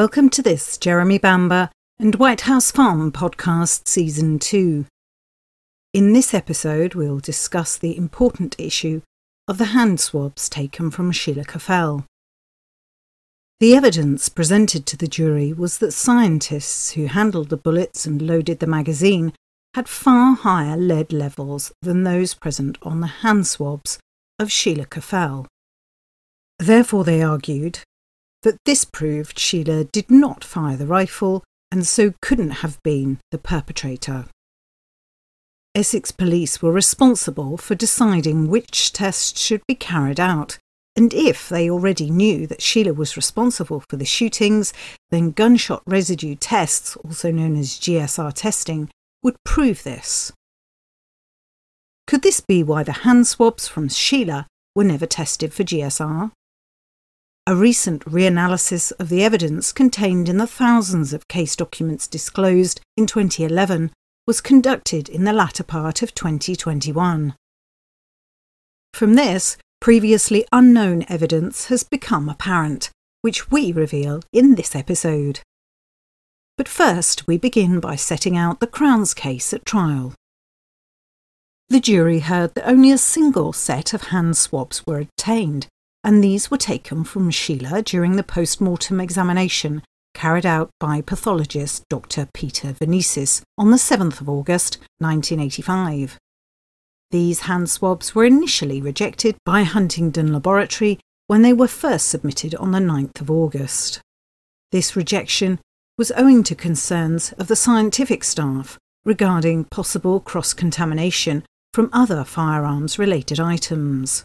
Welcome to this Jeremy Bamber and White House Farm podcast season 2. In this episode, we'll discuss the important issue of the hand swabs taken from Sheila Caffell. The evidence presented to the jury was that scientists who handled the bullets and loaded the magazine had far higher lead levels than those present on the hand swabs of Sheila Caffell. Therefore, they argued that this proved Sheila did not fire the rifle and so couldn't have been the perpetrator. Essex police were responsible for deciding which tests should be carried out, and if they already knew that Sheila was responsible for the shootings, then gunshot residue tests, also known as GSR testing, would prove this. Could this be why the hand swabs from Sheila were never tested for GSR? A recent reanalysis of the evidence contained in the thousands of case documents disclosed in 2011 was conducted in the latter part of 2021. From this, previously unknown evidence has become apparent, which we reveal in this episode. But first, we begin by setting out the Crown's case at trial. The jury heard that only a single set of hand swabs were obtained, and these were taken from Sheila during the post mortem examination carried out by pathologist Dr. Peter Vanezis on the 7th of August 1985. These hand swabs were initially rejected by Huntingdon Laboratory when they were first submitted on the 9th of August. This rejection was owing to concerns of the scientific staff regarding possible cross contamination from other firearms related items.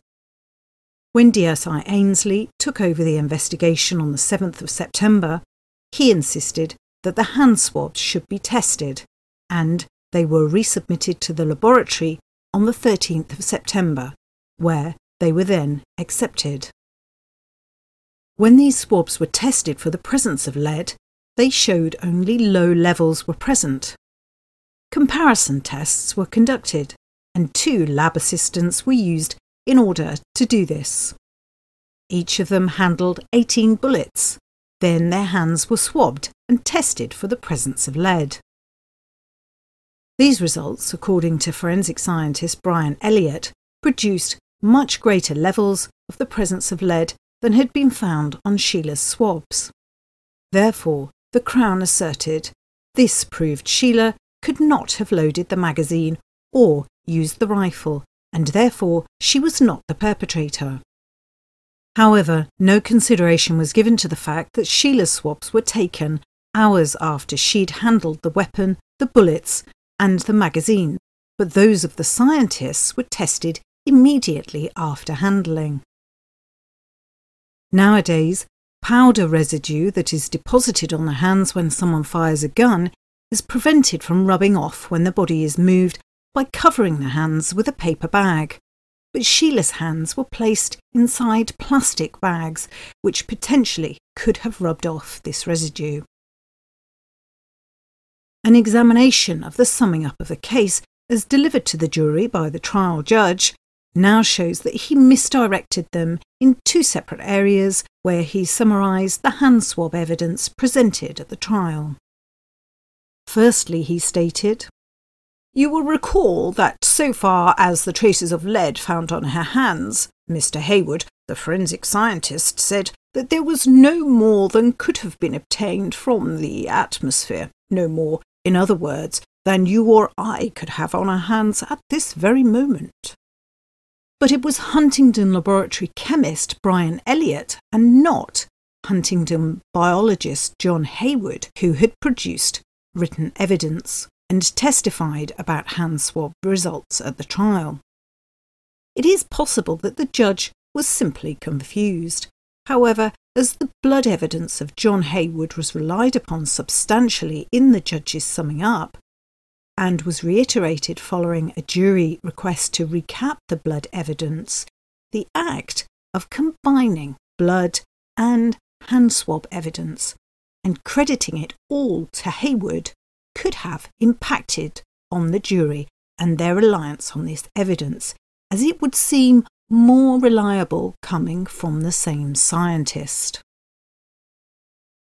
When DSI Ainsley took over the investigation on the 7th of September, he insisted that the hand swabs should be tested, and they were resubmitted to the laboratory on the 13th of September, where they were then accepted. When these swabs were tested for the presence of lead, they showed only low levels were present. Comparison tests were conducted, and two lab assistants were used in order to do this. Each of them handled 18 bullets. Then their hands were swabbed and tested for the presence of lead. These results, according to forensic scientist Brian Elliott, produced much greater levels of the presence of lead than had been found on Sheila's swabs. Therefore, the Crown asserted this proved Sheila could not have loaded the magazine or used the rifle and therefore she was not the perpetrator. However, no consideration was given to the fact that Sheila's swabs were taken hours after she'd handled the weapon, the bullets, and the magazine, but those of the scientists were tested immediately after handling. Nowadays, powder residue that is deposited on the hands when someone fires a gun is prevented from rubbing off when the body is moved by covering the hands with a paper bag. But Sheila's hands were placed inside plastic bags, which potentially could have rubbed off this residue. An examination of the summing up of the case, as delivered to the jury by the trial judge, now shows that he misdirected them in two separate areas where he summarised the hand swab evidence presented at the trial. Firstly, he stated, you will recall that so far as the traces of lead found on her hands, Mr. Hayward, the forensic scientist, said that there was no more than could have been obtained from the atmosphere, no more, in other words, than you or I could have on our hands at this very moment. But it was Huntingdon laboratory chemist Brian Elliott and not Huntingdon biologist John Hayward who had produced written evidence and testified about hand swab results at the trial. It is possible that the judge was simply confused. However, as the blood evidence of John Hayward was relied upon substantially in the judge's summing up, and was reiterated following a jury request to recap the blood evidence, the act of combining blood and hand swab evidence and crediting it all to Hayward could have impacted on the jury and their reliance on this evidence, as it would seem more reliable coming from the same scientist.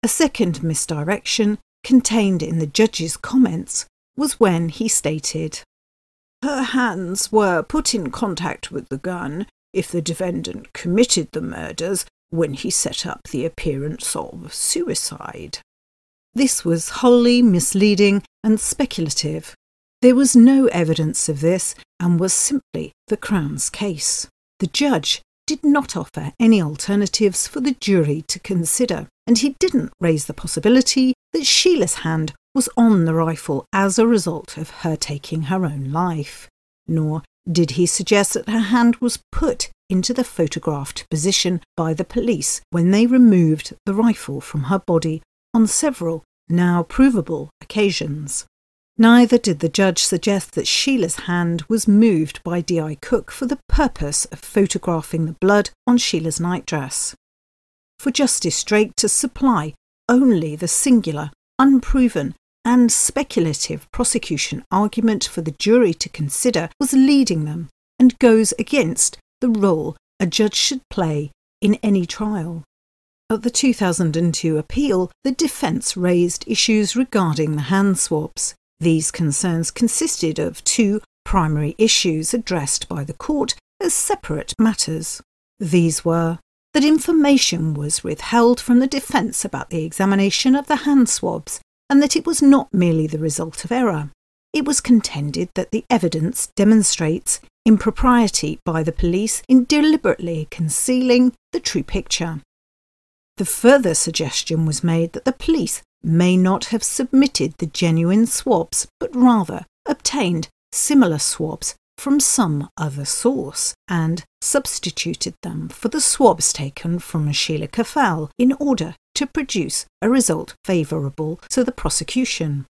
A second misdirection, contained in the judge's comments, was when he stated, Her hands were put in contact with the gun if the defendant committed the murders when he set up the appearance of suicide. This was wholly misleading and speculative. There was no evidence of this and was simply the Crown's case. The judge did not offer any alternatives for the jury to consider, and he didn't raise the possibility that Sheila's hand was on the rifle as a result of her taking her own life. Nor did he suggest that her hand was put into the photographed position by the police when they removed the rifle from her body on several now provable occasions. Neither did the judge suggest that Sheila's hand was moved by D.I. Cook for the purpose of photographing the blood on Sheila's nightdress. For Justice Drake to supply only the singular, unproven, and speculative prosecution argument for the jury to consider was leading them and goes against the role a judge should play in any trial. At the 2002 appeal, the defence raised issues regarding the hand swabs. These concerns consisted of two primary issues addressed by the court as separate matters. These were that information was withheld from the defence about the examination of the hand swabs and that it was not merely the result of error. It was contended that the evidence demonstrates impropriety by the police in deliberately concealing the true picture. The further suggestion was made that the police may not have submitted the genuine swabs, but rather obtained similar swabs from some other source and substituted them for the swabs taken from Sheila Caffell in order to produce a result favourable to the prosecution.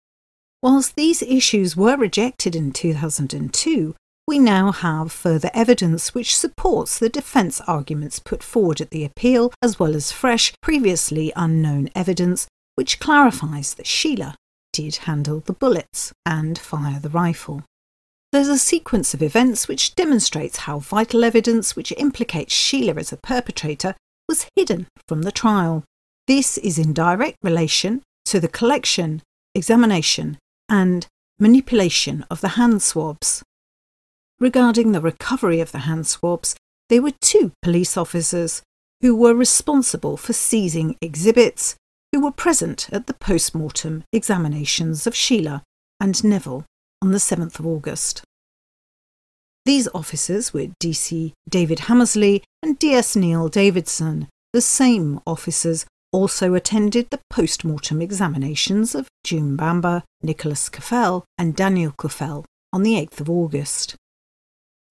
Whilst these issues were rejected in 2002, we now have further evidence which supports the defence arguments put forward at the appeal, as well as fresh, previously unknown evidence which clarifies that Sheila did handle the bullets and fire the rifle. There's a sequence of events which demonstrates how vital evidence which implicates Sheila as a perpetrator was hidden from the trial. This is in direct relation to the collection, examination, and manipulation of the hand swabs. Regarding the recovery of the hand swabs, there were two police officers who were responsible for seizing exhibits who were present at the post mortem examinations of Sheila and Neville on the 7th of August. These officers were DC David Hammersley and DS Neil Davidson. The same officers also attended the post mortem examinations of June Bamber, Nicholas Caffell, and Daniel Caffell on the 8th of August.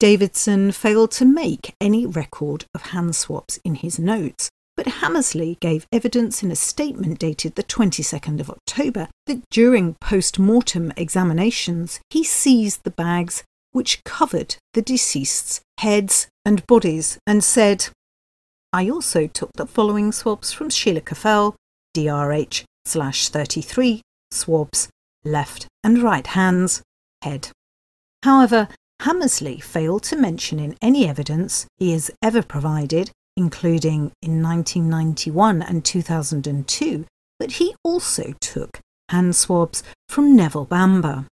Davidson failed to make any record of hand swaps in his notes, but Hammersley gave evidence in a statement dated the 22nd of October that during post mortem examinations he seized the bags which covered the deceased's heads and bodies and said, I also took the following swabs from Sheila Caffell, DRH slash 33, swabs, left and right hands, head. However, Hammersley failed to mention in any evidence he has ever provided including in 1991 and 2002, that he also took hand swabs from Neville Bamber.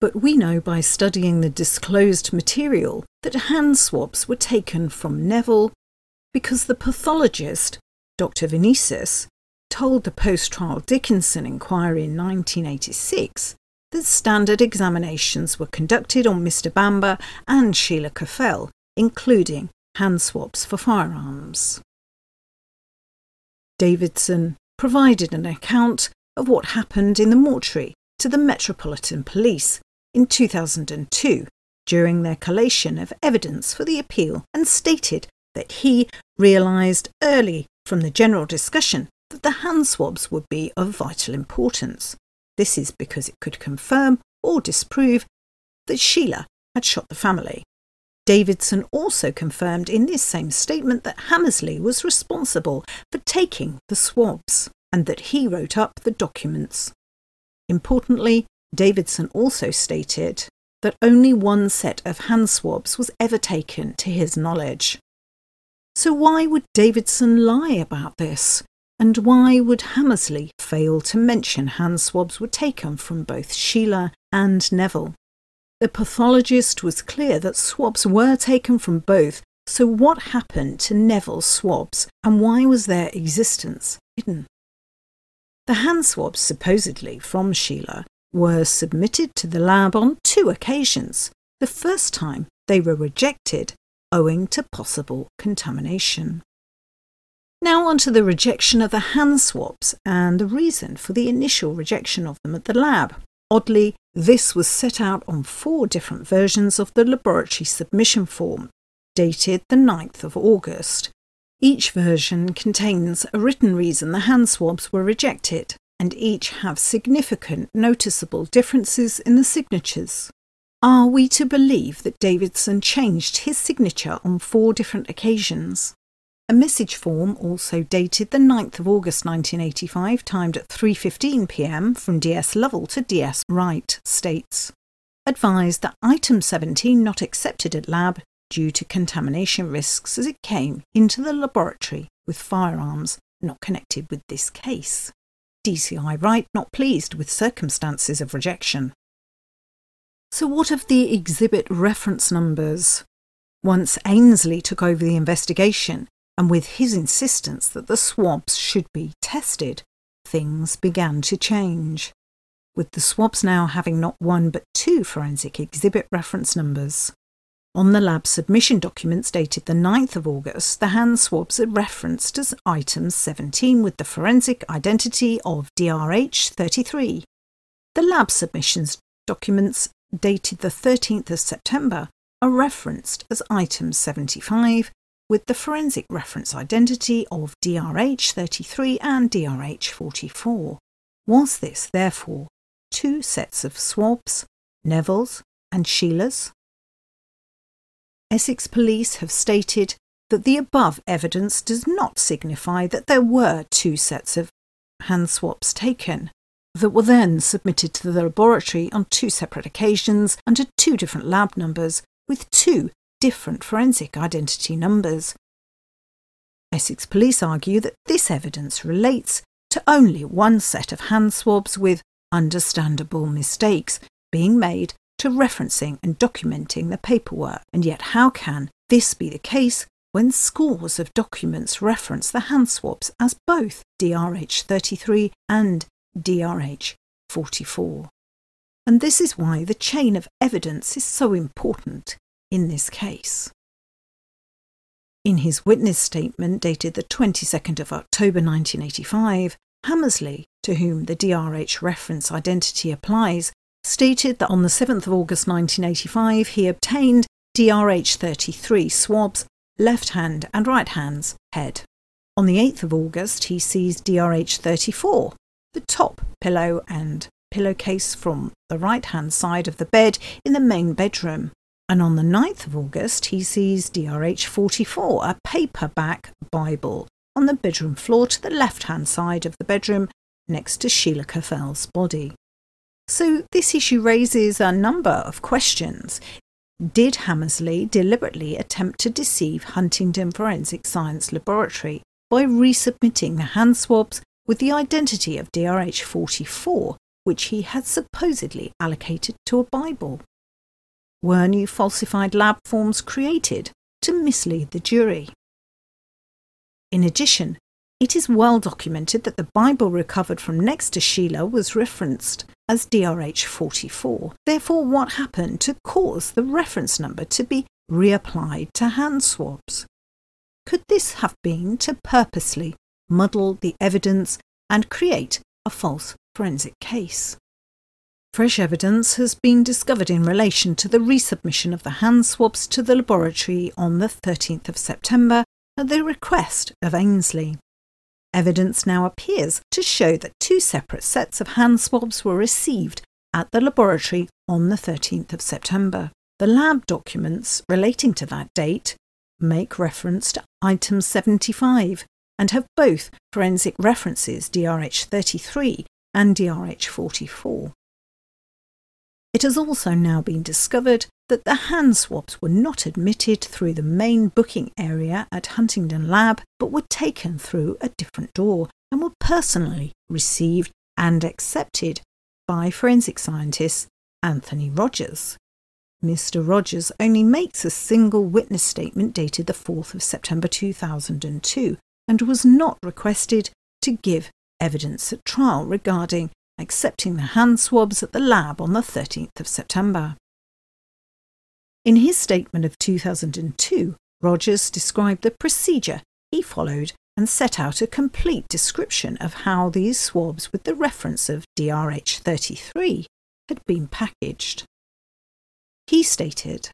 But we know by studying the disclosed material that hand swabs were taken from Neville because the pathologist, Dr. Vanezis, told the post trial Dickinson inquiry in 1986 that standard examinations were conducted on Mr. Bamber and Sheila Caffell, including hand swabs for firearms. Davidson provided an account of what happened in the mortuary to the Metropolitan Police in 2002 during their collation of evidence for the appeal and stated that he realised early from the general discussion that the hand swabs would be of vital importance. This is because it could confirm or disprove that Sheila had shot the family. Davidson also confirmed in this same statement that Hammersley was responsible for taking the swabs and that he wrote up the documents. Importantly, Davidson also stated that only one set of hand swabs was ever taken to his knowledge. So, why would Davidson lie about this? And why would Hammersley fail to mention hand swabs were taken from both Sheila and Neville? The pathologist was clear that swabs were taken from both, so what happened to Neville's swabs and why was their existence hidden? The hand swabs, supposedly from Sheila, were submitted to the lab on two occasions. The first time they were rejected owing to possible contamination. Now, on to the rejection of the hand swabs and the reason for the initial rejection of them at the lab. Oddly, this was set out on four different versions of the laboratory submission form, dated the 9th of August. Each version contains a written reason the hand swabs were rejected, and each have significant noticeable differences in the signatures. Are we to believe that Davidson changed his signature on four different occasions? A message form, also dated the 9th of August 1985, timed at 3:15 p.m. from DS Lovell to DS Wright, states: advised that item 17 not accepted at lab due to contamination risks as it came into the laboratory with firearms not connected with this case. DCI Wright not pleased with circumstances of rejection. So, what of the exhibit reference numbers? Once Ainsley took over the investigation, and with his insistence that the swabs should be tested, things began to change, with the swabs now having not one but two forensic exhibit reference numbers. On the lab submission documents dated the 9th of August, the hand swabs are referenced as item 17 with the forensic identity of DRH33. The lab submissions documents dated the 13th of September are referenced as item 75 with the forensic reference identity of DRH33 and DRH44. Was this, therefore, two sets of swabs, Neville's and Sheila's? Essex Police have stated that the above evidence does not signify that there were two sets of hand swabs taken that were then submitted to the laboratory on two separate occasions under two different lab numbers with two different forensic identity numbers. Essex police argue that this evidence relates to only one set of hand swabs with understandable mistakes being made to referencing and documenting the paperwork. And yet, how can this be the case when scores of documents reference the hand swabs as both DRH33 and DRH44? And this is why the chain of evidence is so important in this case. In his witness statement dated the 22nd of October 1985, Hammersley, to whom the DRH reference identity applies, stated that on the 7th of August 1985 he obtained DRH33 swabs, left hand and right hand's head. On the 8th of August he seized DRH34, the top pillow and pillowcase from the right hand side of the bed in the main bedroom. And on the 9th of August, he sees DRH 44, a paperback Bible, on the bedroom floor to the left hand side of the bedroom next to Sheila Caffell's body. So, this issue raises a number of questions. Did Hammersley deliberately attempt to deceive Huntingdon Forensic Science Laboratory by resubmitting the hand swabs with the identity of DRH 44, which he had supposedly allocated to a Bible? Were new falsified lab forms created to mislead the jury? In addition, it is well documented that the Bible recovered from next to Sheila was referenced as DRH 44. Therefore, what happened to cause the reference number to be reapplied to hand swabs? Could this have been to purposely muddle the evidence and create a false forensic case? Fresh evidence has been discovered in relation to the resubmission of the hand swabs to the laboratory on the 13th of September at the request of Ainsley. Evidence now appears to show that two separate sets of hand swabs were received at the laboratory on the 13th of September. The lab documents relating to that date make reference to item 75 and have both forensic references DRH 33 and DRH 44. It has also now been discovered that the hand swabs were not admitted through the main booking area at Huntingdon Lab, but were taken through a different door, and were personally received and accepted by forensic scientist Anthony Rogers. Mr. Rogers only makes a single witness statement dated the 4th of September 2002 and was not requested to give evidence at trial regarding accepting the hand swabs at the lab on the 13th of September. In his statement of 2002, Rogers described the procedure he followed and set out a complete description of how these swabs with the reference of DRH33 had been packaged. He stated,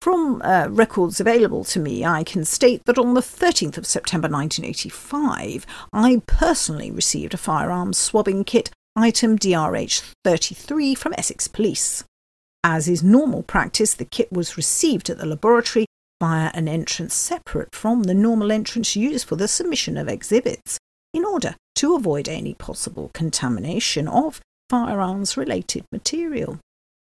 From uh, records available to me, I can state that on the 13th of September 1985, I personally received a firearms swabbing kit item DRH33 from Essex Police. As is normal practice, the kit was received at the laboratory via an entrance separate from the normal entrance used for the submission of exhibits in order to avoid any possible contamination of firearms related material.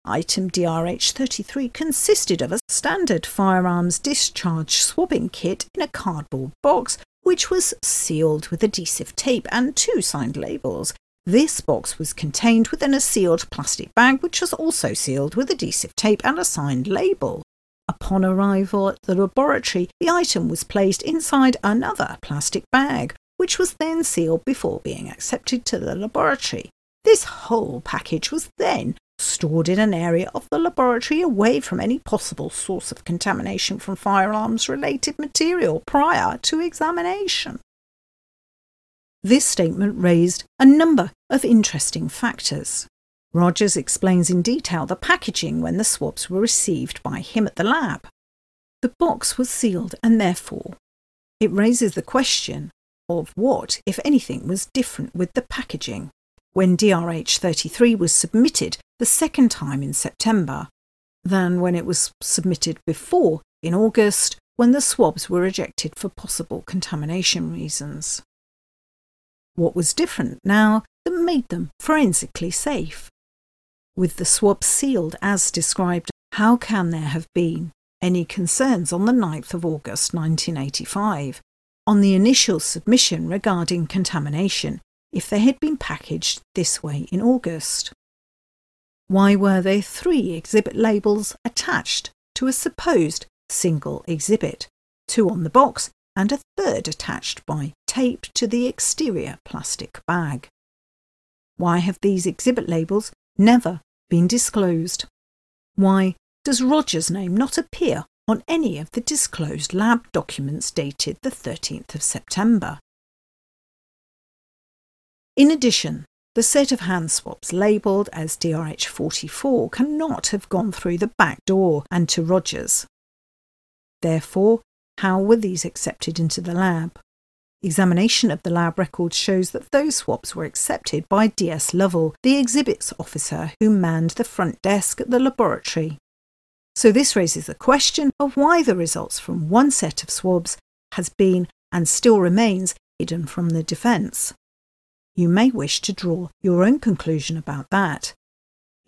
Item DRH33 consisted of a standard firearms discharge swabbing kit in a cardboard box which was sealed with adhesive tape and two signed labels. This box was contained within a sealed plastic bag which was also sealed with adhesive tape and a signed label. Upon arrival at the laboratory, the item was placed inside another plastic bag, which was then sealed before being accepted to the laboratory. This whole package was then stored in an area of the laboratory away from any possible source of contamination from firearms related material prior to examination. This statement raised a number of interesting factors. Rogers explains in detail the packaging when the swabs were received by him at the lab. The box was sealed and therefore it raises the question of what, if anything, was different with the packaging when DRH 33 was submitted the second time in September than when it was submitted before in August when the swabs were rejected for possible contamination reasons. What was different now that made them forensically safe? with the swab sealed as described, how can there have been any concerns on the 9th of August 1985 on the initial submission regarding contamination if they had been packaged this way in August? Why were there three exhibit labels attached to a supposed single exhibit, two on the box and a third attached by tape to the exterior plastic bag? Why have these exhibit labels never been disclosed. Why does Roger's name not appear on any of the disclosed lab documents dated the 13th of September? In addition, the set of hand swabs labelled as DRH44 cannot have gone through the back door and to Rogers. Therefore, how were these accepted into the lab? Examination of the lab records shows that those swabs were accepted by D.S. Lovell, the exhibits officer who manned the front desk at the laboratory. So this raises the question of why the results from one set of swabs has been and still remains hidden from the defence. You may wish to draw your own conclusion about that.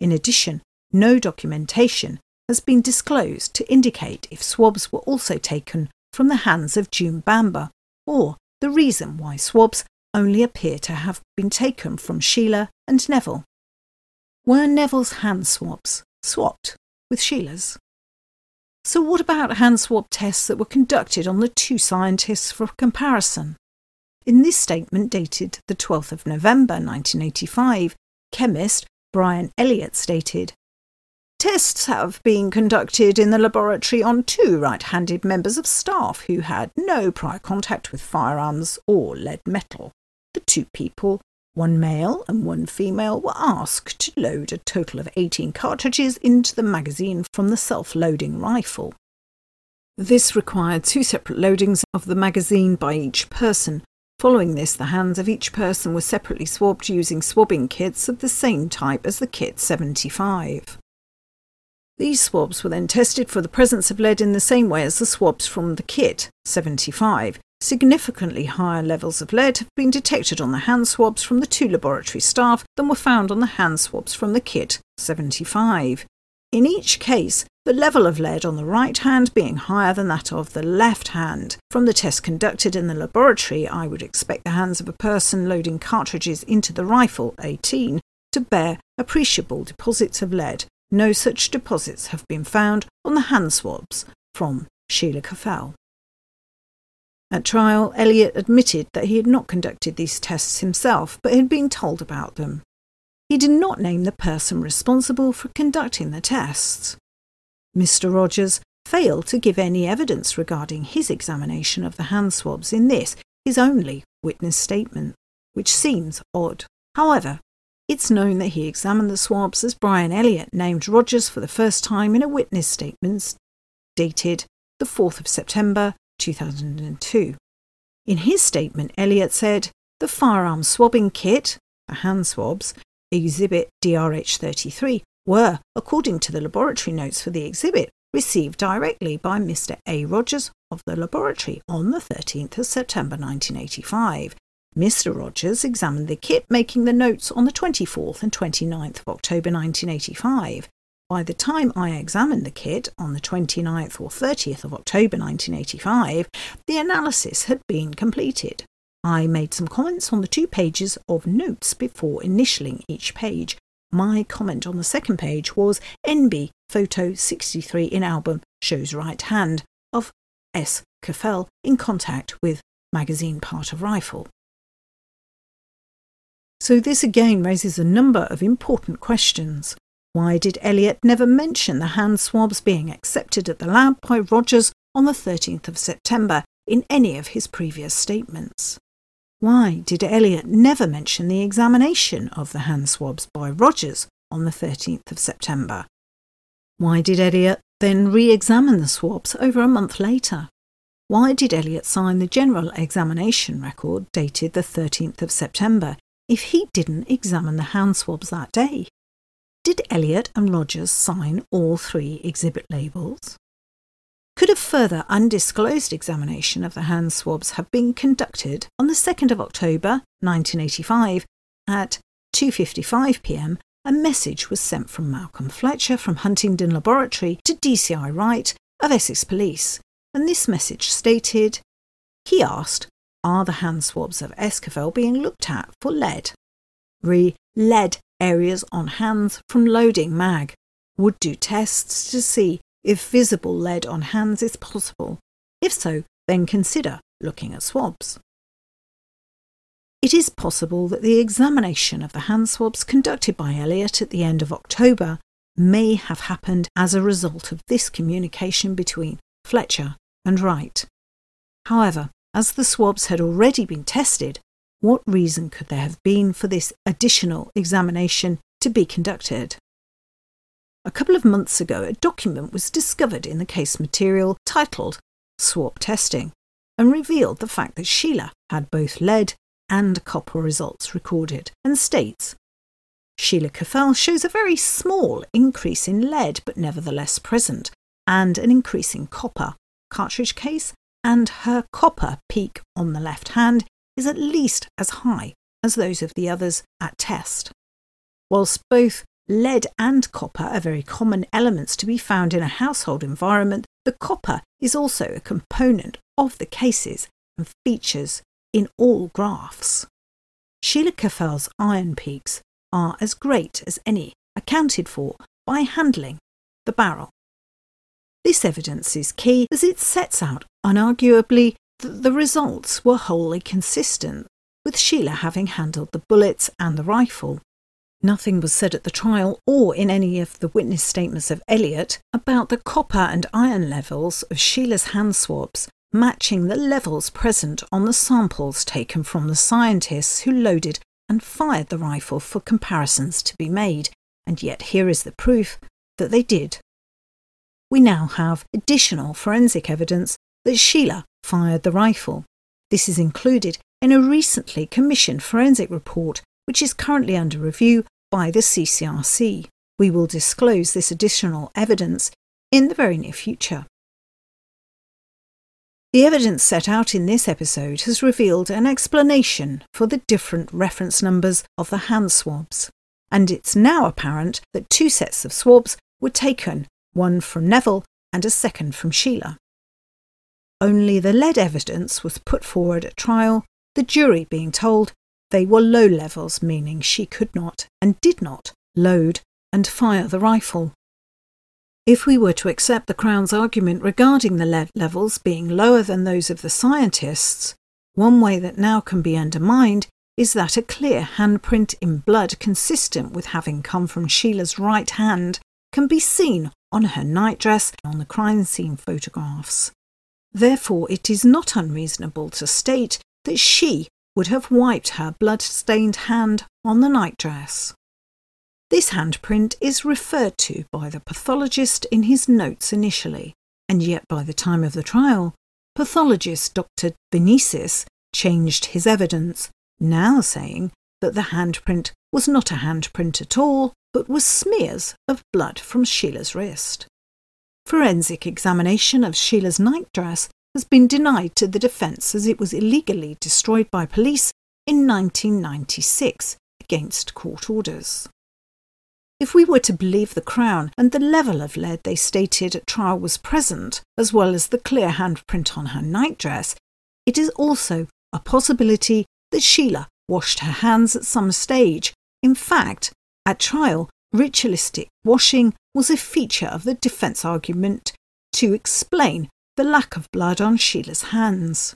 In addition, no documentation has been disclosed to indicate if swabs were also taken from the hands of June Bamber or the reason why swabs only appear to have been taken from Sheila and Neville. Were Neville's hand swabs swapped with Sheila's? So, what about hand swab tests that were conducted on the two scientists for comparison? In this statement dated the 12th of November 1985, chemist Brian Elliott stated Tests have been conducted in the laboratory on two right handed members of staff who had no prior contact with firearms or lead metal. The two people, one male and one female, were asked to load a total of 18 cartridges into the magazine from the self loading rifle. This required two separate loadings of the magazine by each person. Following this, the hands of each person were separately swabbed using swabbing kits of the same type as the kit 75. These swabs were then tested for the presence of lead in the same way as the swabs from the kit 75. Significantly higher levels of lead have been detected on the hand swabs from the two laboratory staff than were found on the hand swabs from the kit 75. In each case, the level of lead on the right hand being higher than that of the left hand. From the test conducted in the laboratory, I would expect the hands of a person loading cartridges into the rifle 18 to bear appreciable deposits of lead. No such deposits have been found on the hand swabs from Sheila Caffell. At trial, Elliot admitted that he had not conducted these tests himself, but had been told about them. He did not name the person responsible for conducting the tests. Mr. Rogers failed to give any evidence regarding his examination of the hand swabs in this, his only witness statement, which seems odd. However, it's known that he examined the swabs as Brian Elliott named Rogers for the first time in a witness statement dated the 4th of September 2002. In his statement, Elliott said, The firearm swabbing kit, the hand swabs, exhibit DRH33, were, according to the laboratory notes for the exhibit, received directly by Mr. A. Rogers of the laboratory on the 13th of September 1985. Mr. Rogers examined the kit, making the notes on the 24th and 29th of October 1985. By the time I examined the kit on the 29th or 30th of October 1985, the analysis had been completed. I made some comments on the two pages of notes before initialing each page. My comment on the second page was NB photo 63 in album shows right hand of S. Caffell in contact with magazine part of rifle. So, this again raises a number of important questions. Why did Elliot never mention the hand swabs being accepted at the lab by Rogers on the 13th of September in any of his previous statements? Why did Elliot never mention the examination of the hand swabs by Rogers on the 13th of September? Why did Elliot then re examine the swabs over a month later? Why did Elliot sign the general examination record dated the 13th of September if he didn't examine the hand swabs that day? Did Elliot and Rogers sign all three exhibit labels? Could a further undisclosed examination of the hand swabs have been conducted on the 2nd of October 1985 at 2:55 p.m. A message was sent from Malcolm Fletcher from Huntingdon Laboratory to DCI Wright of Essex Police, and this message stated, he asked are the hand swabs of S. Being looked at for lead? Re lead areas on hands from loading mag. Would do tests to see if visible lead on hands is possible. If so, then consider looking at swabs. It is possible that the examination of the hand swabs conducted by Elliot at the end of October may have happened as a result of this communication between Fletcher and Wright. However, as the swabs had already been tested, what reason could there have been for this additional examination to be conducted? A couple of months ago, a document was discovered in the case material titled Swab Testing and revealed the fact that Sheila had both lead and copper results recorded and states Sheila Caffell shows a very small increase in lead, but nevertheless present, and an increase in copper. Cartridge case and her copper peak on the left hand is at least as high as those of the others at test. Whilst both lead and copper are very common elements to be found in a household environment, the copper is also a component of the cases and features in all graphs. Sheila Caffell's iron peaks are as great as any accounted for by handling the barrel. This evidence is key as it sets out unarguably that the results were wholly consistent, with Sheila having handled the bullets and the rifle. Nothing was said at the trial or in any of the witness statements of Elliot about the copper and iron levels of Sheila's hand swabs matching the levels present on the samples taken from the scientists who loaded and fired the rifle for comparisons to be made, and yet here is the proof that they did we now have additional forensic evidence that Sheila fired the rifle. This is included in a recently commissioned forensic report which is currently under review by the CCRC. We will disclose this additional evidence in the very near future. The evidence set out in this episode has revealed an explanation for the different reference numbers of the hand swabs, and it's now apparent that two sets of swabs were taken, one from Neville and a second from Sheila. Only the lead evidence was put forward at trial, the jury being told they were low levels, meaning she could not and did not load and fire the rifle. If we were to accept the Crown's argument regarding the lead levels being lower than those of the scientists, one way that now can be undermined is that a clear handprint in blood consistent with having come from Sheila's right hand can be seen on her nightdress on the crime scene photographs. Therefore, it is not unreasonable to state that she would have wiped her blood stained hand on the nightdress. This handprint is referred to by the pathologist in his notes initially, and yet by the time of the trial, pathologist Dr. Vanezis changed his evidence, now saying that the handprint was not a handprint at all, but was smears of blood from Sheila's wrist. Forensic examination of Sheila's nightdress has been denied to the defence as it was illegally destroyed by police in 1996 against court orders. If we were to believe the Crown and the level of lead they stated at trial was present, as well as the clear handprint on her nightdress, it is also a possibility that Sheila washed her hands at some stage. In fact, at trial, ritualistic washing was a feature of the defence argument to explain the lack of blood on Sheila's hands.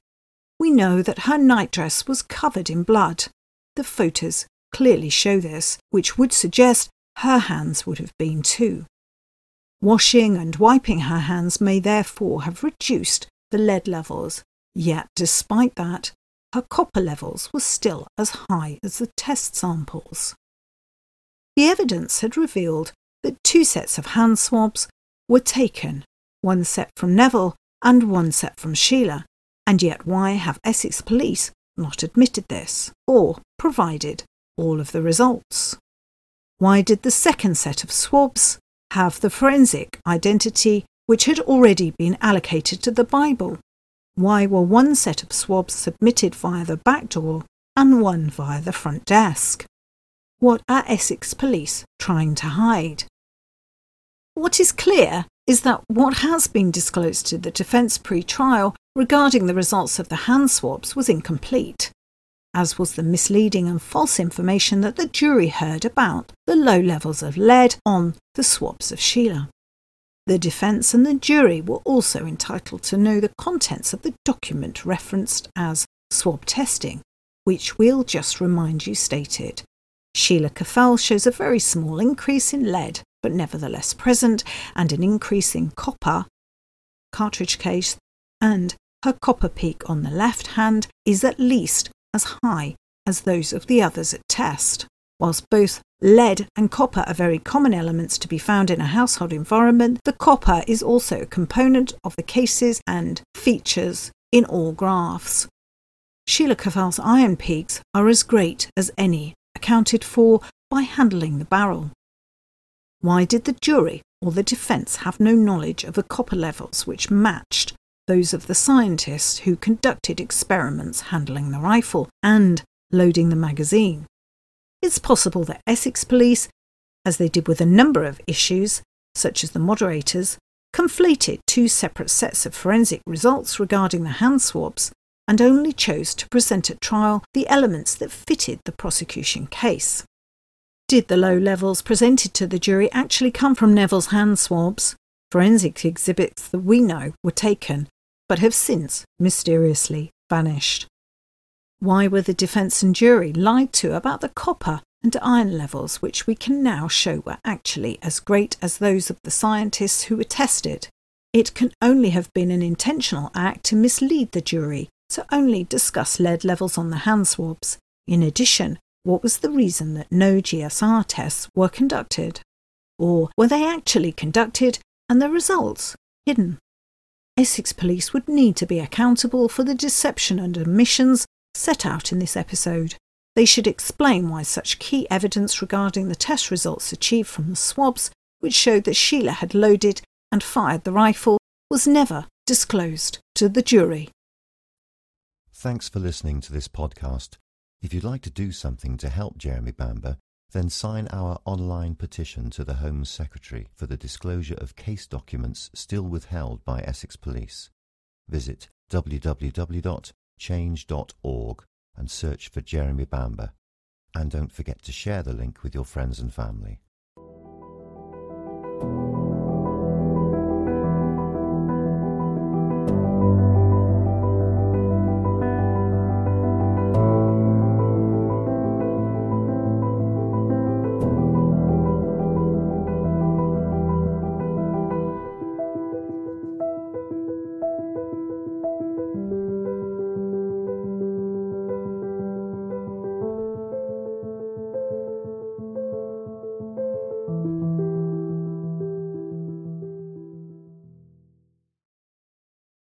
We know that her nightdress was covered in blood. The photos clearly show this, which would suggest her hands would have been too. Washing and wiping her hands may therefore have reduced the lead levels, yet despite that, her copper levels were still as high as the test samples. The evidence had revealed that two sets of hand swabs were taken, one set from Neville and one set from Sheila, and yet why have Essex police not admitted this or provided all of the results? Why did the second set of swabs have the forensic identity which had already been allocated to the Bible? Why were one set of swabs submitted via the back door and one via the front desk? What are Essex police trying to hide? What is clear is that what has been disclosed to the defence pre trial regarding the results of the hand swabs was incomplete as was the misleading and false information that the jury heard about the low levels of lead on the swabs of Sheila. The defence and the jury were also entitled to know the contents of the document referenced as swab testing, which we'll just remind you stated. Sheila Caffell shows a very small increase in lead, but nevertheless present, and an increase in copper, cartridge case, and her copper peak on the left hand is at least as high as those of the others at test. Whilst both lead and copper are very common elements to be found in a household environment, the copper is also a component of the cases and features in all graphs. Sheila Caffell's iron peaks are as great as any, accounted for by handling the barrel. Why did the jury or the defence have no knowledge of the copper levels which matched those of the scientists who conducted experiments handling the rifle and loading the magazine. It's possible that Essex police, as they did with a number of issues, such as the moderators, conflated two separate sets of forensic results regarding the hand swabs and only chose to present at trial the elements that fitted the prosecution case. Did the low levels presented to the jury actually come from Neville's hand swabs? Forensic exhibits that we know were taken but have since mysteriously vanished. Why were the defence and jury lied to about the copper and iron levels, which we can now show were actually as great as those of the scientists who were tested? It can only have been an intentional act to mislead the jury to only discuss lead levels on the hand swabs. In addition, what was the reason that no GSR tests were conducted? Or were they actually conducted and the results hidden? Essex Police would need to be accountable for the deception and omissions set out in this episode. They should explain why such key evidence regarding the test results achieved from the swabs, which showed that Sheila had loaded and fired the rifle, was never disclosed to the jury. Thanks for listening to this podcast. If you'd like to do something to help Jeremy Bamber, then sign our online petition to the Home Secretary for the disclosure of case documents still withheld by Essex Police. Visit www.change.org and search for Jeremy Bamber. And don't forget to share the link with your friends and family.